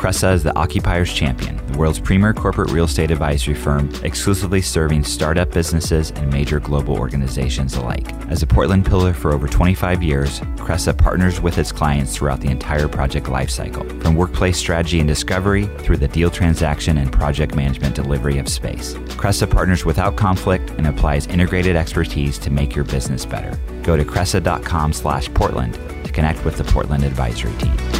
Cressa is the Occupier's Champion, the world's premier corporate real estate advisory firm, exclusively serving startup businesses and major global organizations alike. As a Portland pillar for over 25 years, Cressa partners with its clients throughout the entire project lifecycle, from workplace strategy and discovery through the deal transaction and project management delivery of space. Cressa partners without conflict and applies integrated expertise to make your business better. Go to cressa.com slash Portland to connect with the Portland advisory team.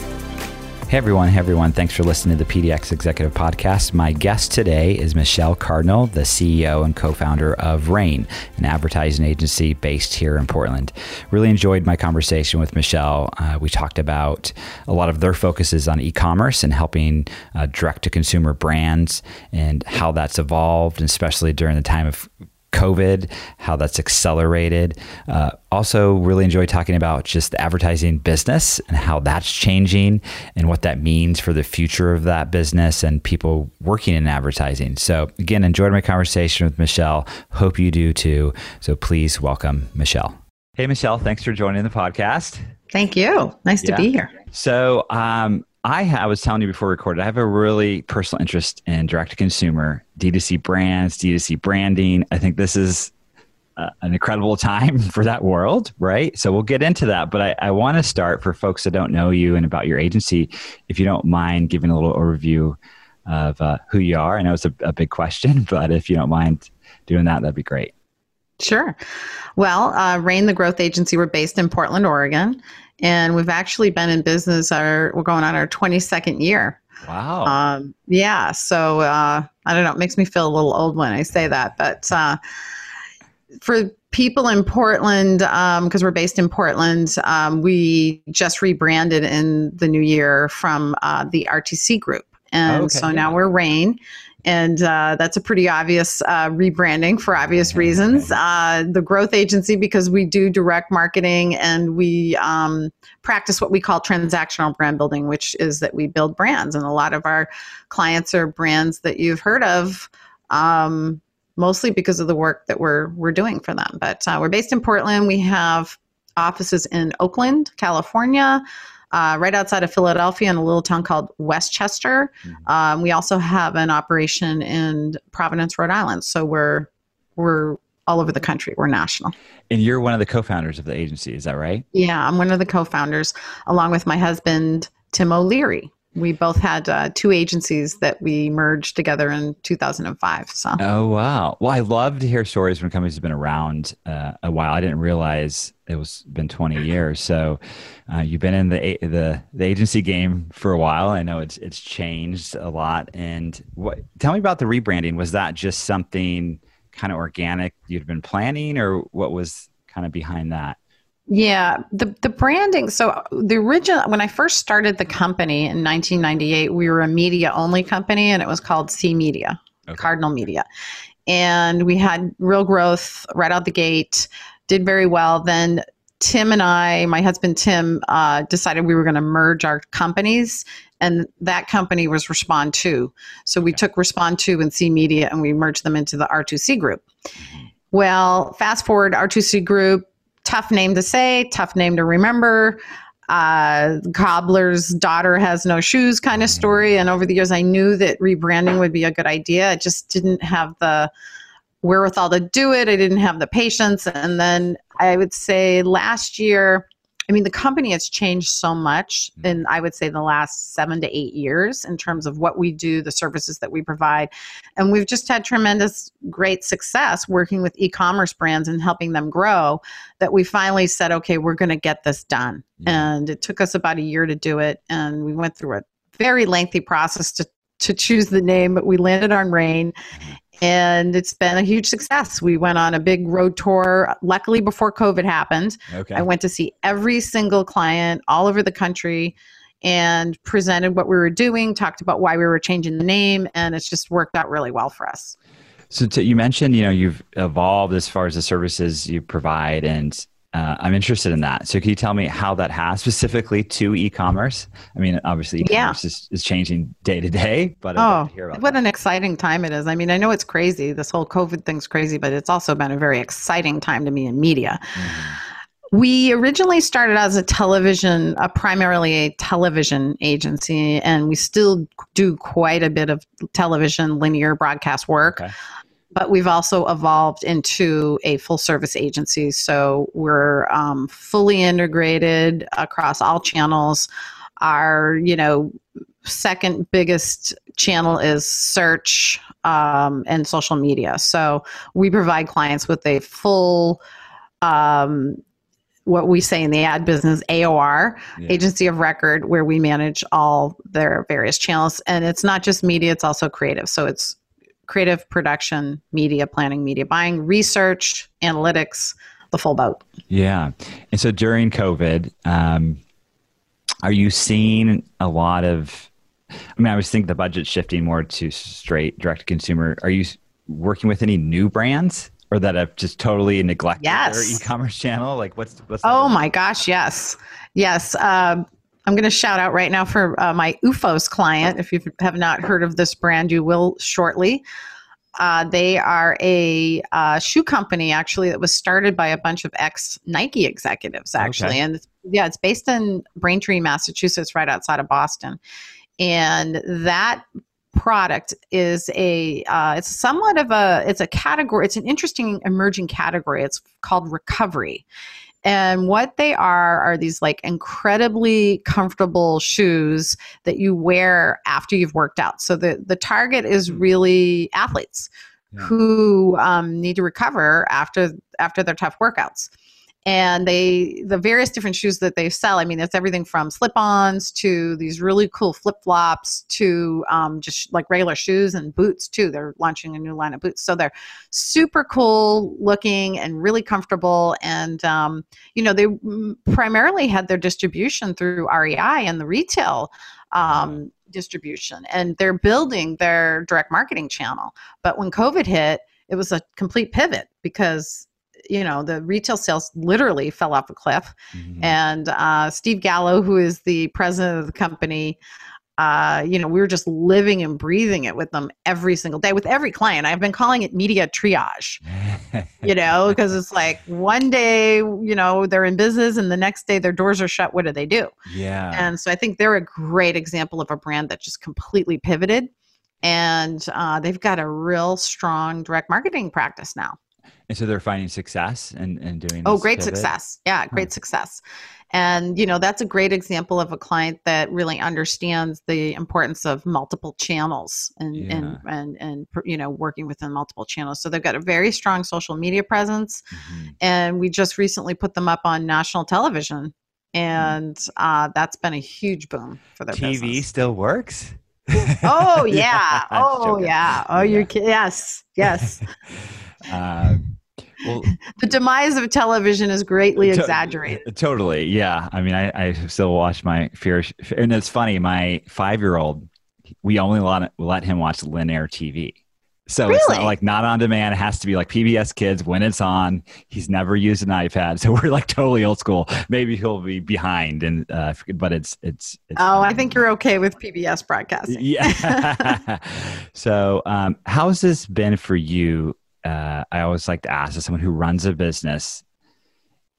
Hey everyone, hey everyone. Thanks for listening to the PDX Executive Podcast. My guest today is Michelle Cardinal, the CEO and co founder of Rain, an advertising agency based here in Portland. Really enjoyed my conversation with Michelle. Uh, we talked about a lot of their focuses on e commerce and helping uh, direct to consumer brands and how that's evolved, especially during the time of COVID, how that's accelerated. Uh, also, really enjoy talking about just the advertising business and how that's changing and what that means for the future of that business and people working in advertising. So, again, enjoyed my conversation with Michelle. Hope you do too. So, please welcome Michelle. Hey, Michelle, thanks for joining the podcast. Thank you. Nice yeah. to be here. So, um, I, I was telling you before we recorded, I have a really personal interest in direct to consumer, D2C brands, D2C branding. I think this is uh, an incredible time for that world, right? So we'll get into that. But I, I want to start for folks that don't know you and about your agency, if you don't mind giving a little overview of uh, who you are. I know it's a, a big question, but if you don't mind doing that, that'd be great. Sure. Well, uh, Rain the Growth Agency, we're based in Portland, Oregon and we've actually been in business. Our we're going on our 22nd year. Wow. Um, yeah. So uh, I don't know. It makes me feel a little old when I say that, but uh, for people in Portland, because um, we're based in Portland, um, we just rebranded in the new year from uh, the R2C Group, and okay, so now we're Rain and uh, that's a pretty obvious uh, rebranding for obvious reasons. Uh, the growth agency, because we do direct marketing and we um, practice what we call transactional brand building, which is that we build brands, and a lot of our clients are brands that you've heard of. Um, mostly because of the work that we're we're doing for them. But uh, we're based in Portland. We have offices in Oakland, California, uh, right outside of Philadelphia in a little town called West Chester. Mm-hmm. Um, we also have an operation in Providence, Rhode Island. So we're we're all over the country. We're national. And you're one of the co-founders of the agency, is that right? Yeah, I'm one of the co-founders, along with my husband Tim O'Leary we both had uh, two agencies that we merged together in 2005 so. Oh wow. Well i love to hear stories from companies have been around uh, a while. I didn't realize it was been 20 years. So uh, you've been in the, the the agency game for a while. I know it's it's changed a lot. And what tell me about the rebranding. Was that just something kind of organic you'd been planning or what was kind of behind that yeah, the the branding. So the original when I first started the company in 1998, we were a media only company, and it was called C Media, okay. Cardinal Media, and we had real growth right out the gate. Did very well. Then Tim and I, my husband Tim, uh, decided we were going to merge our companies, and that company was Respond2. So we okay. took Respond2 and C Media, and we merged them into the R2C Group. Mm-hmm. Well, fast forward, R2C Group tough name to say, tough name to remember. Uh, cobbler's daughter has no shoes kind of story. And over the years, I knew that rebranding would be a good idea. I just didn't have the wherewithal to do it. I didn't have the patience. And then I would say last year, I mean, the company has changed so much mm-hmm. in, I would say, the last seven to eight years in terms of what we do, the services that we provide. And we've just had tremendous, great success working with e commerce brands and helping them grow that we finally said, okay, we're going to get this done. Mm-hmm. And it took us about a year to do it. And we went through a very lengthy process to, to choose the name, but we landed on Rain. Mm-hmm. And it's been a huge success. We went on a big road tour, luckily before COVID happened. Okay. I went to see every single client all over the country and presented what we were doing, talked about why we were changing the name, and it's just worked out really well for us. So to, you mentioned, you know, you've evolved as far as the services you provide, and uh, I'm interested in that. So can you tell me how that has specifically to e-commerce? I mean, obviously e-commerce yeah. is, is changing day to day, but oh, what that. an exciting time it is. I mean, I know it's crazy. This whole COVID thing's crazy, but it's also been a very exciting time to me in media. Mm-hmm. We originally started as a television, uh, primarily a television agency, and we still do quite a bit of television linear broadcast work. Okay. But we've also evolved into a full service agency. So we're um, fully integrated across all channels. Our, you know, second biggest channel is search um, and social media. So we provide clients with a full um, what we say in the ad business AOR, yeah. agency of record, where we manage all their various channels. And it's not just media, it's also creative. So it's creative production, media planning, media buying, research, analytics, the full boat. Yeah. And so during COVID, um, are you seeing a lot of? I mean, I was thinking the budget shifting more to straight direct to consumer. Are you working with any new brands or that have just totally neglected yes. their e-commerce channel? Like, what's what's? Oh my gosh, yes, yes. Um, I'm going to shout out right now for uh, my OOFOS client. If you have not heard of this brand, you will shortly. Uh, they are a uh, shoe company actually that was started by a bunch of ex Nike executives actually, okay. and it's, yeah, it's based in Braintree, Massachusetts, right outside of Boston. And that product is a uh, it's somewhat of a it's a category it's an interesting emerging category it's called recovery and what they are are these like incredibly comfortable shoes that you wear after you've worked out so the the target is hmm. really athletes yeah. who um, need to recover after after their tough workouts and they the various different shoes that they sell i mean it's everything from slip-ons to these really cool flip-flops to um, just like regular shoes and boots too. They're launching a new line of boots. So they're super cool looking and really comfortable. And um, you know they primarily had their distribution through rei and the retail um, distribution. And they're building their direct marketing channel. But when covid hit it was a complete pivot because you know the retail sales literally fell off a cliff. Mm-hmm. and uh, steve gallo who is the president of the company uh, you know we were just living and breathing it with them every single day with every client. I've been calling it media triage you know because it's like one day you know they're in business and the next day their doors are shut. What do they do? Yeah. And so i think they're a great example of a brand that just completely pivoted. And uh, they've got a real strong direct marketing practice now and so they're finding success and, and doing Oh, great pivot? success. Yeah, great huh. success. And you know, that's a great example of a client that really understands the importance of multiple channels and yeah. and, and and you know, working within multiple channels. So they've got a very strong social media presence mm-hmm. and we just recently put them up on national television mm. and uh, that's been a huge boom for their TV business. still works? oh yeah. oh yeah. Oh, you're yes. Yes. um, well, the demise of television is greatly to- exaggerated. Totally, yeah. I mean, I, I still watch my fear, and it's funny. My five-year-old, we only let let him watch linear TV. So really? it's not like not on demand. It has to be like PBS Kids when it's on. He's never used an iPad, so we're like totally old school. Maybe he'll be behind, and uh, but it's it's. it's oh, I think you're okay with PBS broadcasting. Yeah. so, um, how's this been for you uh, I always like to ask as someone who runs a business,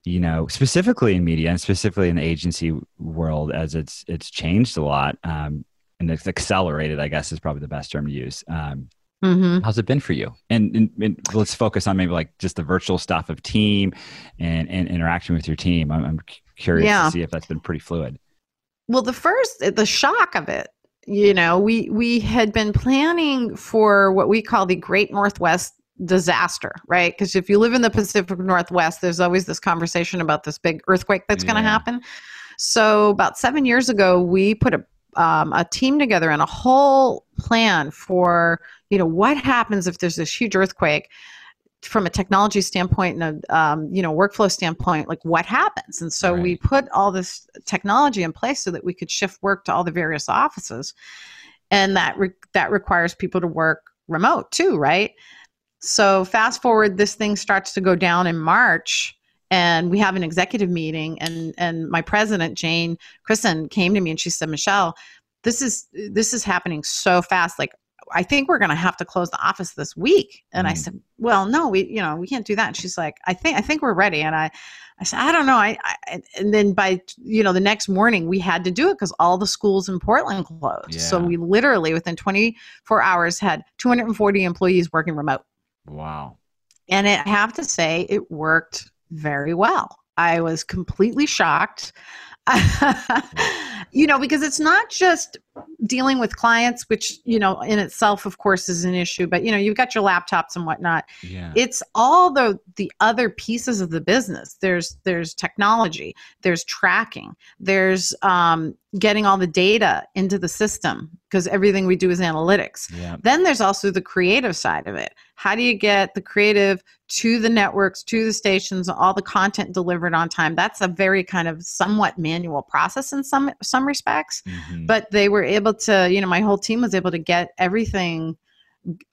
you know, specifically in media and specifically in the agency world, as it's it's changed a lot um, and it's accelerated. I guess is probably the best term to use. Um, mm-hmm. How's it been for you? And, and, and, let's focus on maybe like just the virtual stuff of team and, and interaction with your team. I'm, I'm curious yeah. to see if that's been pretty fluid. Well, the first, the shock of it you know we we had been planning for what we call the great northwest disaster, right? Because if you live in the Pacific Northwest, there's always this conversation about this big earthquake that's yeah. going to happen. So, about seven years ago, we put a um, a team together and a whole plan for you know what happens if there's this huge earthquake from a technology standpoint and a um, you know workflow standpoint like what happens? And so right. we put all this technology in place so that we could shift work to all the various offices. And that re- that requires people to work remote too right? So fast forward this thing starts to go down in march and we have an executive meeting and and my president jane Christen came to me and she said michelle this is this is happening so fast. Like I think we're going to have to close the office this week. And mm. I said, well, no, we, you know, we can't do that. And she's like, I think, I think we're ready. And I, I said, I don't know. I, I and then by, you know, the next morning we had to do it because all the schools in Portland closed. Yeah. So we literally within 24 hours had 240 employees working remote. Wow. And I have to say it worked very well. I was completely shocked. you know, because it's not just dealing with clients, which, you know, in itself, of course, is an issue, but, you know, you've got your laptops and whatnot. Yeah. It's all the, the other pieces of the business. There's, there's technology, there's tracking, there's um, getting all the data into the system because everything we do is analytics. Yeah. Then there's also the creative side of it. How do you get the creative to the networks, to the stations, all the content delivered on time? That's a very kind of somewhat manual process in some some respects. Mm-hmm. But they were able to, you know, my whole team was able to get everything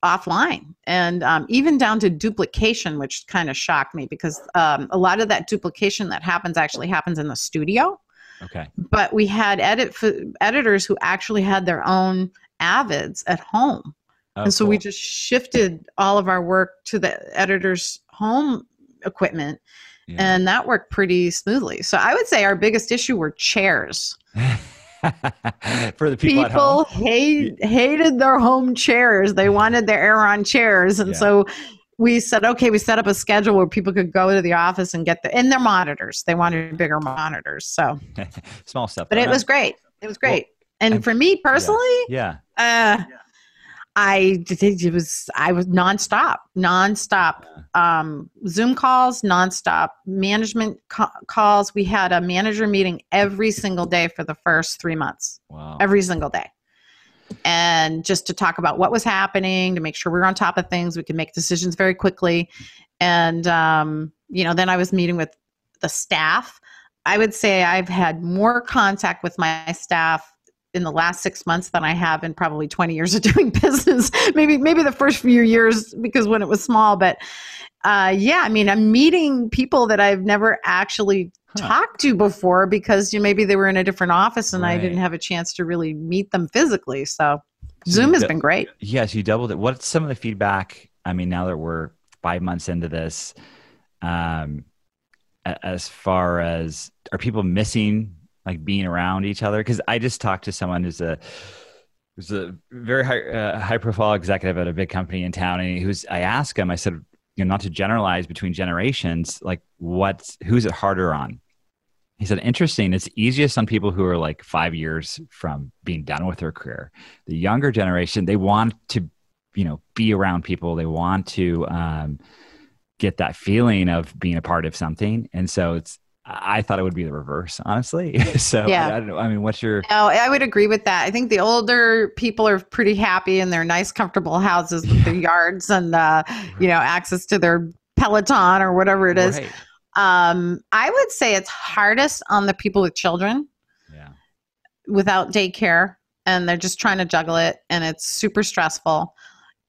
offline and um, even down to duplication which kind of shocked me because um, a lot of that duplication that happens actually happens in the studio Okay. But we had edit editors who actually had their own avids at home. Oh, and so cool. we just shifted all of our work to the editor's home equipment yeah. and that worked pretty smoothly. So I would say our biggest issue were chairs. For the people, people hate, hated their home chairs. They wanted their Aeron chairs. And yeah. so we said, okay, we set up a schedule where people could go to the office and get the in their monitors. They wanted bigger monitors, so small stuff. But it was great. It was great. Well, and for me personally, yeah, yeah. Uh, I it was I was nonstop, nonstop yeah. um, Zoom calls, nonstop management ca- calls. We had a manager meeting every single day for the first three months. Wow, every single day and just to talk about what was happening, to make sure we are on top of things, we could make decisions very quickly. And, um, you know, then I was meeting with the staff. I would say I've had more contact with my staff in the last six months than I have in probably 20 years of doing business. maybe, maybe the first few years because when it was small, but uh, yeah, I mean, I'm meeting people that I've never actually huh. talked to before because you know, maybe they were in a different office and right. I didn't have a chance to really meet them physically. So, so Zoom has been great. Yes, you doubled it. What's some of the feedback? I mean, now that we're five months into this, um, as far as are people missing like being around each other? Because I just talked to someone who's a who's a very high uh, high profile executive at a big company in town, and who's I asked him, I said, you know, not to generalize between generations, like what's who's it harder on? He said, interesting. It's easiest on people who are like five years from being done with their career. The younger generation, they want to, you know, be around people. They want to um, get that feeling of being a part of something, and so it's I thought it would be the reverse, honestly. so yeah. I, I, don't know. I mean, what's your? Oh, I would agree with that. I think the older people are pretty happy in their nice, comfortable houses with their yards and uh, you know access to their Peloton or whatever it is. Right. Um, I would say it's hardest on the people with children. Yeah. Without daycare, and they're just trying to juggle it, and it's super stressful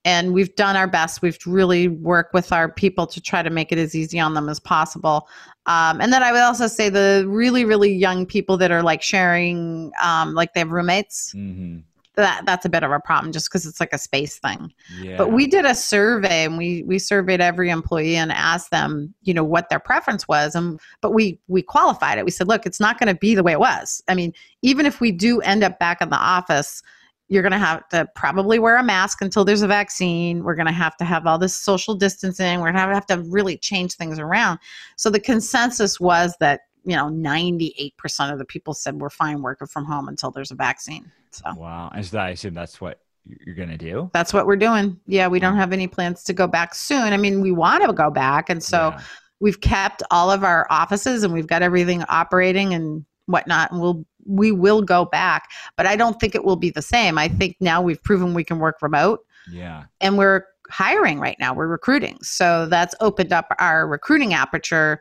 and we've done our best. We've really worked with our people to try to make it as easy on them as possible. Um, and then I would also say the really, really young people that are like sharing, um, like they have roommates. Mm-hmm. That that's a bit of a problem, just because it's like a space thing. Yeah. But we did a survey, and we we surveyed every employee and asked them, you know, what their preference was, and but we we qualified it. We said, look, it's not going to be the way it was. I mean, even if we do end up back in the office you're going to have to probably wear a mask until there's a vaccine. We're going to have to have all this social distancing. We're going to have to really change things around. So the consensus was that, you know, 98% of the people said we're fine working from home until there's a vaccine. So Wow. And so I assume that's what you're going to do? That's what we're doing. Yeah, we don't hmm. have any plans to go back soon. I mean, we want to go back and so yeah. we've kept all of our offices and we've got everything operating and whatnot and we'll we will go back, but I don't think it will be the same. I think now we've proven we can work remote. Yeah. And we're hiring right now. We're recruiting. So that's opened up our recruiting aperture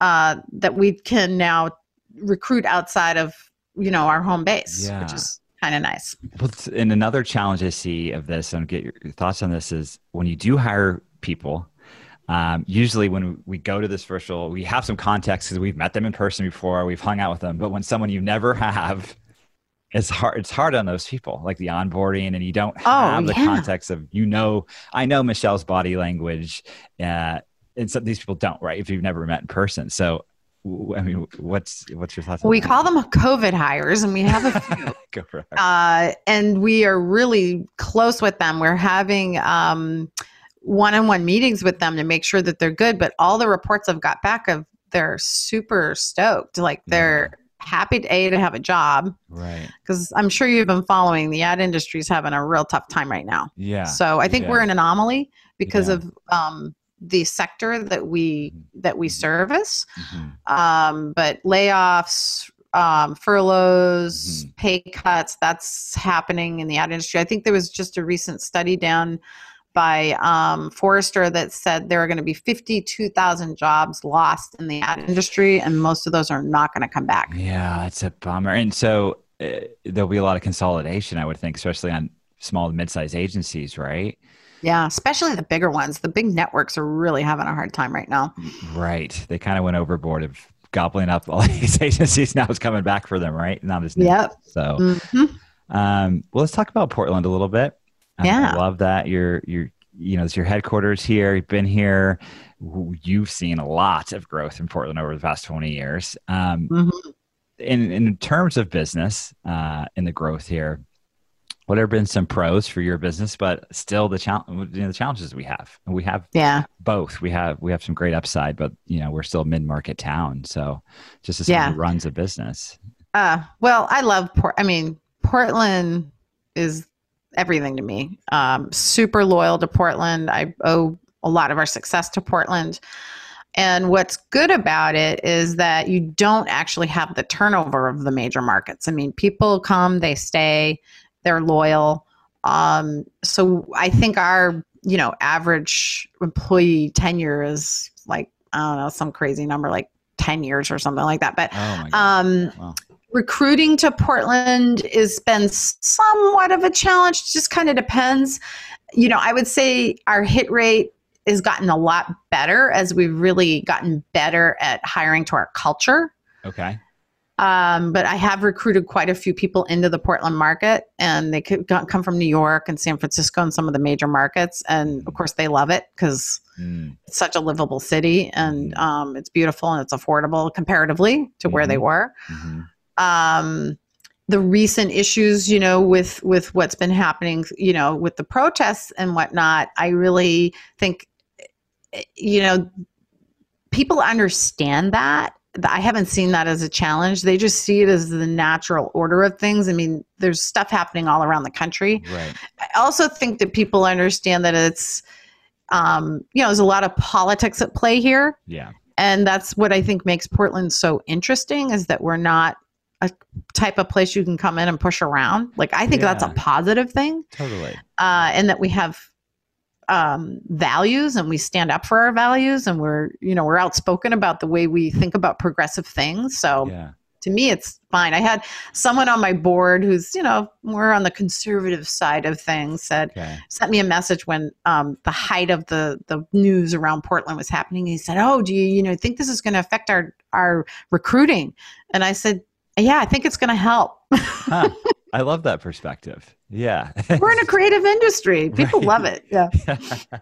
uh, that we can now recruit outside of, you know, our home base, Yeah. which is kind of nice. Well, and another challenge I see of this, and get your your thoughts on this, is when you do hire people. Um, usually, when we go to this virtual, we have some context because we've met them in person before, we've hung out with them. But when someone you never have, it's hard. It's hard on those people, like the onboarding, and you don't have the yeah. context of you know. I know Michelle's body language, uh, and some these people don't, right? If you've never met in person, so. I mean, what's what's your thoughts? on We call them COVID hires, and we have a few. Go for it. uh, and we are really close with them. We're having um, one-on-one meetings with them to make sure that they're good. But all the reports I've got back of they're super stoked. Like they're happy to a to have a job right. because I'm sure you've been following the ad industry is having a real tough time right now. Yeah. So I think Yeah. we're an anomaly because Yeah. of um, the sector that we that we Mhm. service Mhm. um, but layoffs, um, furloughs, Mhm. pay cuts, that's happening in the ad industry. I think there was just a recent study down by um, Forrester that said there are going to be 52,000 jobs lost in the ad industry, and most of those are not going to come back. Yeah, it's a bummer. And so uh, there'll be a lot of consolidation, I would think, especially on small and mid-sized agencies, right? Yeah, especially the bigger ones. The big networks are really having a hard time right now. Right. They kind of went overboard of gobbling up all these agencies. Now it's coming back for them, right? Not as Yep. So, Mhm. um, well, let's talk about Portland a little bit. Yeah. I love that you're you're you know it's your headquarters here. You've been here. You've seen a lot of growth in Portland over the past twenty years. Um, Mhm. in in terms of business, uh, in the growth here, what have been some pros for your business, but still the challenge, you know, the challenges we have, and we have Yeah. both. We have we have some great upside, but you know we're still a mid market town, so just as someone Yeah. who runs a business, Uh, well, I love Port. I mean, Portland is everything to me. Um, super loyal to Portland. I owe a lot of our success to Portland. And what's good about it is that you don't actually have the turnover of the major markets. I mean, people come, they stay, they're loyal. Um, so I think our, you know, average employee tenure is like, I don't know, some crazy number, like 10 years or something like that. But oh um, wow. Recruiting to Portland has been somewhat of a challenge. Just kind of depends. You know, I would say our hit rate has gotten a lot better as we've really gotten better at hiring to our culture. okay, Um, but I have recruited quite a few people into the Portland market, and they could come from New York and San Francisco and some of the major markets. And of course, they love it because Mm, it's such a livable city and um, it's beautiful and it's affordable comparatively to where they Mhm. were mhm. Um, the recent issues, you know, with with what's been happening, you know, with the protests and whatnot, I really think, eh, you know, people understand that. I haven't seen that as a challenge. They just see it as the natural order of things. I mean, there's stuff happening all around the country. right, I also think that people understand that it's, um, you know, there's a lot of politics at play here yeah, and that's what I think makes Portland so interesting is that we're not a type of place you can come in and push around. Like I think that's a positive thing, totally, uh, and that we have um, values and we stand up for our values, and we're you know we're outspoken about the way we think about progressive things. So yeah, to me, it's fine. I had someone on my board who's you know more on the conservative side of things said okay, sent me a message when um, the height of the the news around Portland was happening. He said, "Oh, do you you know think this is going to affect our our recruiting?" And I said, "Yeah, I think it's going to help. huh. I love that perspective. Yeah, We're in a creative industry. People Right. love it. Yeah.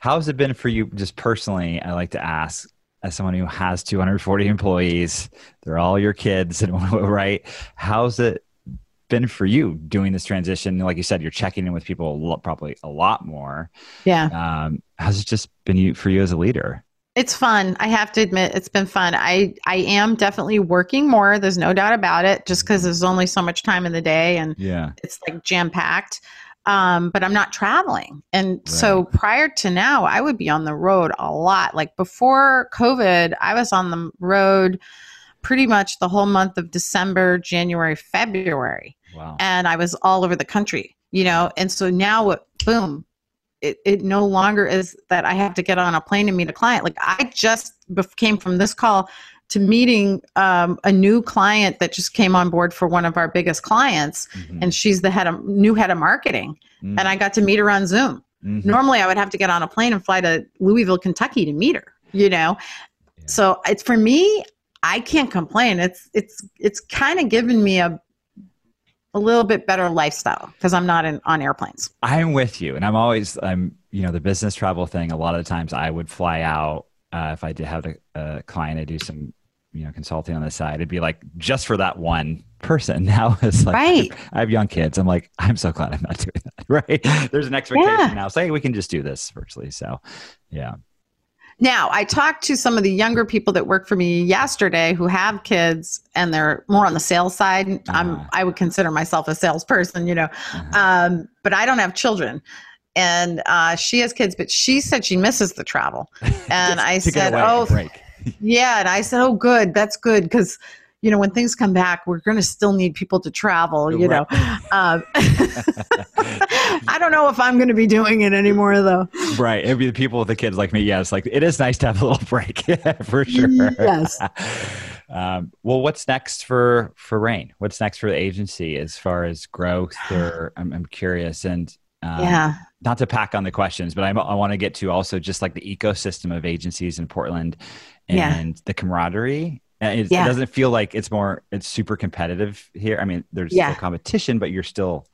How's it been for you, just personally? I like to ask, as someone who has 240 employees, they're all your kids, and right? How's it been for you doing this transition? Like you said, you're checking in with people probably a lot more. Yeah. Um, how's it just been you for you as a leader? It's fun. I have to admit, it's been fun. I I am definitely working more. There's no doubt about it. Just because there's only so much time in the day, and Yeah, it's like jam packed. Um, but I'm not traveling. And so prior to now, I would be on the road a lot. Like before COVID, I was on the road pretty much the whole month of December, January, February. Wow. And I was all over the country, you know. And so now, boom, it, it no longer is that I have to get on a plane and meet a client. Like I just came from this call to meeting um, a new client that just came on board for one of our biggest clients, mm-hmm. and she's the head of new head of marketing, mm-hmm. and I got to meet her on Zoom. Mm-hmm. Normally, I would have to get on a plane and fly to Louisville, Kentucky to meet her. You know, yeah. so it's for me. I can't complain. It's it's it's kind of given me a a little bit better lifestyle because I'm not in, on airplanes. I'm with you, and I'm always I'm you know the business travel thing. A lot of the times I would fly out uh, if I did have a, a client. I do some you know consulting on the side. It'd be like just for that one person. Now it's like right. I have young kids. I'm like I'm so glad I'm not doing that. Right? There's an expectation yeah. now. Say we can just do this virtually. So yeah. Now, I talked to some of the younger people that work for me yesterday who have kids and they're more on the sales side. Uh-huh. I'm I would consider myself a salesperson, you know. Uh-huh. Um, but I don't have children. And uh, she has kids, but she said she misses the travel. And I said, "Oh, yeah." And I said, "Oh, good. That's good because you know, when things come back, we're going to still need people to travel, you right. know. Um, I don't know if I'm going to be doing it anymore, though. Right. It'd be the people with the kids like me. Yes. Like it is nice to have a little break for sure. Yes. Um, well, what's next for, for Rain? What's next for the agency as far as growth or I'm, I'm curious. And, um, yeah. Not to pack on the questions, but I, I want to get to also just like the ecosystem of agencies in Portland and yeah. the camaraderie and yeah. it doesn't feel like it's more it's super competitive here. I mean, there's yeah. competition, but you're still,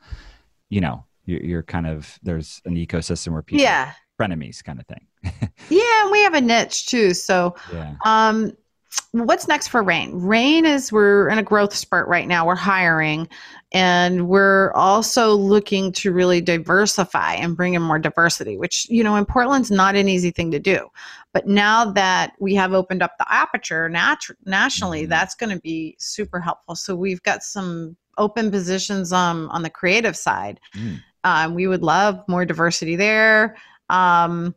you know, you're, you're kind of there's an ecosystem where people yeah frenemies kind of thing. yeah, and we have a niche too. So, yeah. um, what's next for Rain? Rain is we're in a growth spurt right now. We're hiring, and we're also looking to really diversify and bring in more diversity. Which you know, in Portland's not an easy thing to do. But now that we have opened up the aperture nat- nationally, mm-hmm. that's going to be super helpful. So we've got some open positions um, on the creative side. Mm. Um, we would love more diversity there. Um,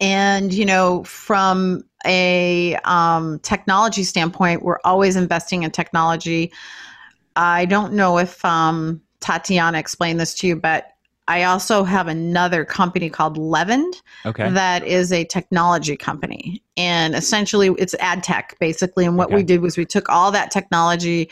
and, you know, from a um, technology standpoint, we're always investing in technology. I don't know if um, Tatiana explained this to you, but I also have another company called Leavened. Okay. That is a technology company. And essentially it's ad tech basically. And what okay. we did was we took all that technology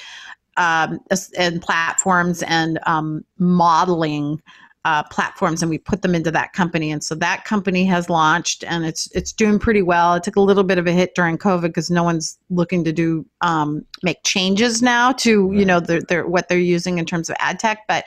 um, and platforms and um, modeling uh, platforms and we put them into that company. And so that company has launched and it's it's doing pretty well. It took a little bit of a hit during covid because no one's looking to do um, make changes now to right. you know their, their, what they're using in terms of ad tech. But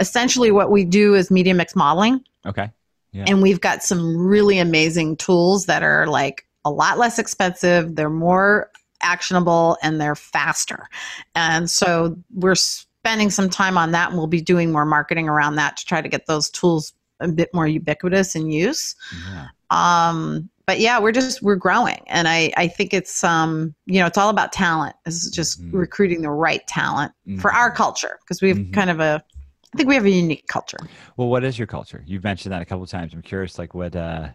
essentially what we do is media mix modeling. Okay. Yeah. and we've got some really amazing tools that are like a lot less expensive they're more actionable and they're faster. And so we're spending some time on that and we'll be doing more marketing around that to try to get those tools a bit more ubiquitous in use. Yeah. Um, but yeah, we're just we're growing, and I I think it's um you know it's all about talent. It's just mm-hmm. recruiting the right talent mm-hmm. for our culture because we have mm-hmm. kind of a I think we have a unique culture. Well, what is your culture? You've mentioned that a couple times. I'm curious, like what uh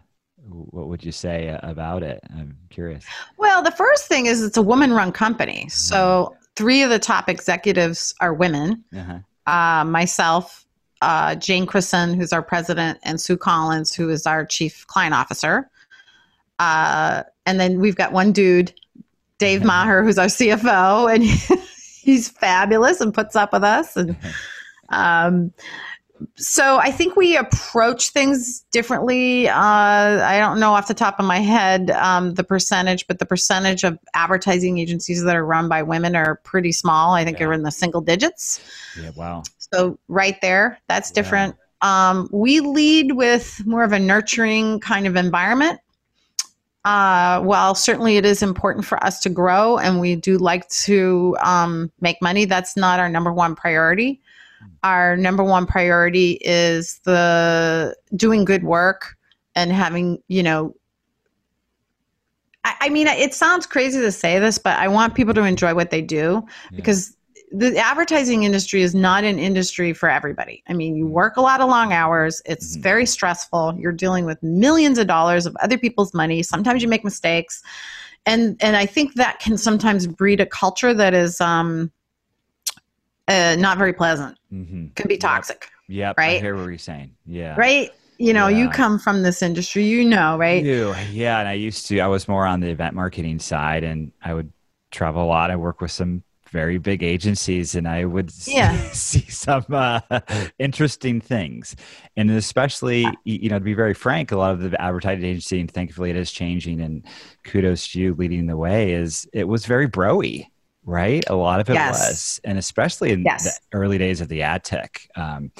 what would you say about it? I'm curious. Well, the first thing is it's a woman-run company, so mm-hmm three of the top executives are women. Uh-huh. Uh, myself, uh, Jane Chrisson, who's our president, and Sue Collins, who is our chief client officer. Uh, and then we've got one dude, Dave Maher, who's our CFO, and he's fabulous and puts up with us. And um, so I think we approach things differently. Uh, I don't know off the top of my head um, the percentage, but the percentage of advertising agencies that are run by women are pretty small. I think yeah. are in the single digits. Yeah, wow. So right there, that's different. Yeah. Um, we lead with more of a nurturing kind of environment. Uh, while certainly it is important for us to grow and we do like to um, make money, that's not our number one priority our number one priority is the doing good work and having you know I, I, mean it sounds crazy to say this but i want people to enjoy what they do yeah. because the advertising industry is not an industry for everybody i mean you mm-hmm. work a lot of long hours it's mm-hmm. very stressful you're dealing with millions of dollars of other people's money sometimes you make mistakes and and I think that can sometimes breed a culture that is um, uh, not very pleasant. Mm-hmm. Can be toxic. Yep. Right. I hear what you're saying. Yeah. Right. You know, yeah. you come from this industry, you know, right? You, yeah. And I used to, I was more on the event marketing side and I would travel a lot. I work with some very big agencies and I would yeah. see, see some uh, interesting things. And especially, you know, to be very frank, a lot of the advertising agency, and thankfully it is changing and kudos to you leading the way, is it was very broy right? A lot of it yes. was, and especially in yes. the early days of the ad tech um,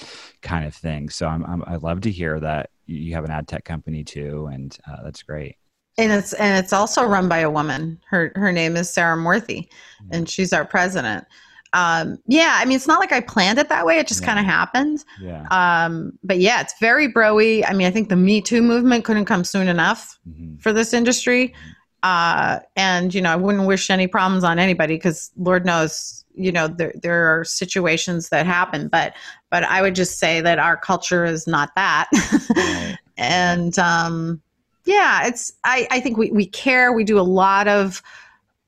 kind of thing. So I'm, I'm, i love to hear that you have an ad tech company too, and uh, that's great. And it's and it's also run by a woman. Her her name is Sarah Morthy, mm-hmm. and she's our president. Um, yeah, I mean, it's not like I planned it that way. It just yeah. kind of happened. Yeah. Um, but yeah, it's very broy. I mean, I think the Me Too movement couldn't come soon enough mm-hmm. for this industry. Uh, and, you know, I wouldn't wish any problems on anybody because Lord knows, you know, there, there are situations that happen. But, but I would just say that our culture is not that. and, um, yeah, it's, I, I think we, we care. We do a lot of,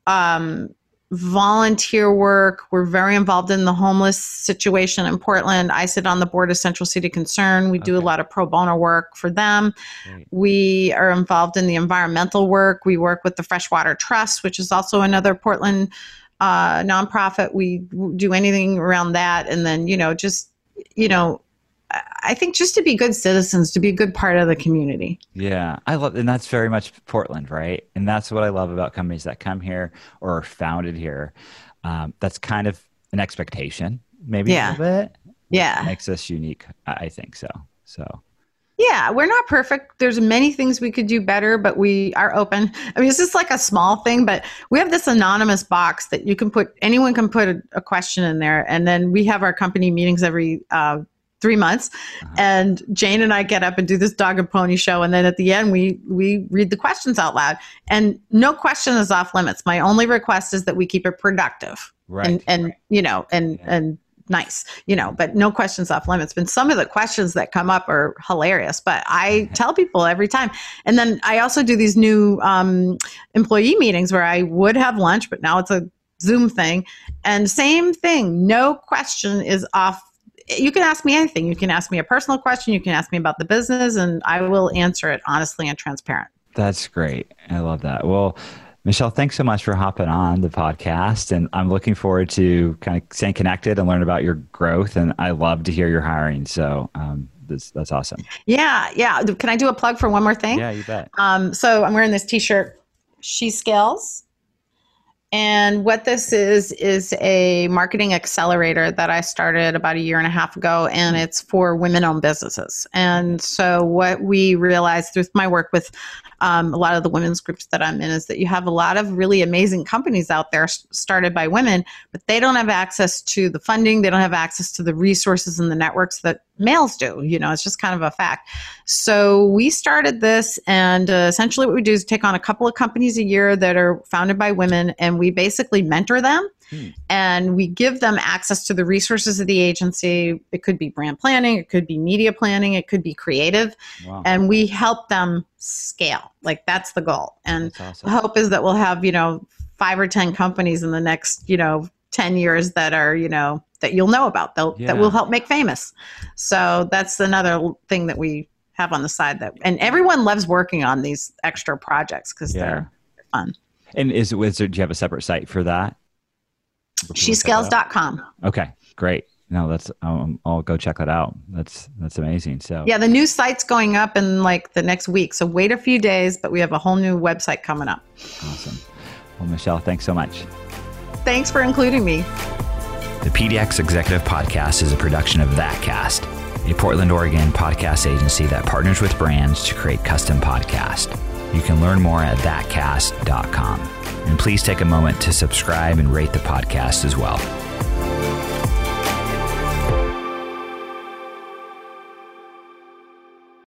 um, volunteer work. We're very involved in the homeless situation in Portland. I sit on the board of Central City Concern. We okay. do a lot of pro bono work for them. Great. We are involved in the environmental work. We work with the Freshwater Trust, which is also another Portland uh, nonprofit. We do anything around that. And then, you know, just, you know, I think just to be good citizens, to be a good part of the community. Yeah, I love, and that's very much Portland, right? And that's what I love about companies that come here or are founded here. Um, that's kind of an expectation, maybe yeah. a little bit. Yeah, makes us unique. I think so. So. Yeah, we're not perfect. There's many things we could do better, but we are open. I mean, it's just like a small thing, but we have this anonymous box that you can put, anyone can put a, a question in there. And then we have our company meetings every uh, three months. Uh-huh. And Jane and I get up and do this dog and pony show. And then at the end, we, we read the questions out loud. And no question is off limits. My only request is that we keep it productive. Right. And, and right. you know, and, yeah. and, nice, you know, but no questions off limits. But some of the questions that come up are hilarious. But I tell people every time. And then I also do these new um, employee meetings where I would have lunch, but now it's a Zoom thing. And same thing, no question is off you can ask me anything. You can ask me a personal question. You can ask me about the business, and I will answer it honestly and transparent. That's great. I love that. Well, Michelle, thanks so much for hopping on the podcast. And I'm looking forward to kind of staying connected and learn about your growth. And I love to hear your hiring. So um, that's, that's awesome. Yeah. Yeah. Can I do a plug for one more thing? Yeah, you bet. Um, so I'm wearing this t shirt. She scales and what this is, is a marketing accelerator that I started about a year and a half ago, and it's for women owned businesses. And so, what we realized through my work with um, a lot of the women's groups that I'm in is that you have a lot of really amazing companies out there started by women, but they don't have access to the funding, they don't have access to the resources and the networks that males do. You know, it's just kind of a fact. So we started this, and uh, essentially what we do is take on a couple of companies a year that are founded by women, and we basically mentor them Hmm. And we give them access to the resources of the agency. It could be brand planning, it could be media planning, it could be creative. Wow. And we help them scale. Like that's the goal. And awesome. the hope is that we'll have, you know, five or 10 companies in the next, you know, 10 years that are, you know, that you'll know about that, yeah. that will help make famous. So that's another thing that we have on the side that, and everyone loves working on these extra projects because yeah. they're fun. And is, is there, do you have a separate site for that? Shescales.com. Okay, great. No, that's um, I'll go check that out. That's that's amazing. So yeah, the new site's going up in like the next week. So wait a few days, but we have a whole new website coming up. Awesome. Well, Michelle, thanks so much. Thanks for including me. The PDX Executive Podcast is a production of ThatCast, a Portland, Oregon podcast agency that partners with brands to create custom podcasts. You can learn more at thatcast.com. And please take a moment to subscribe and rate the podcast as well.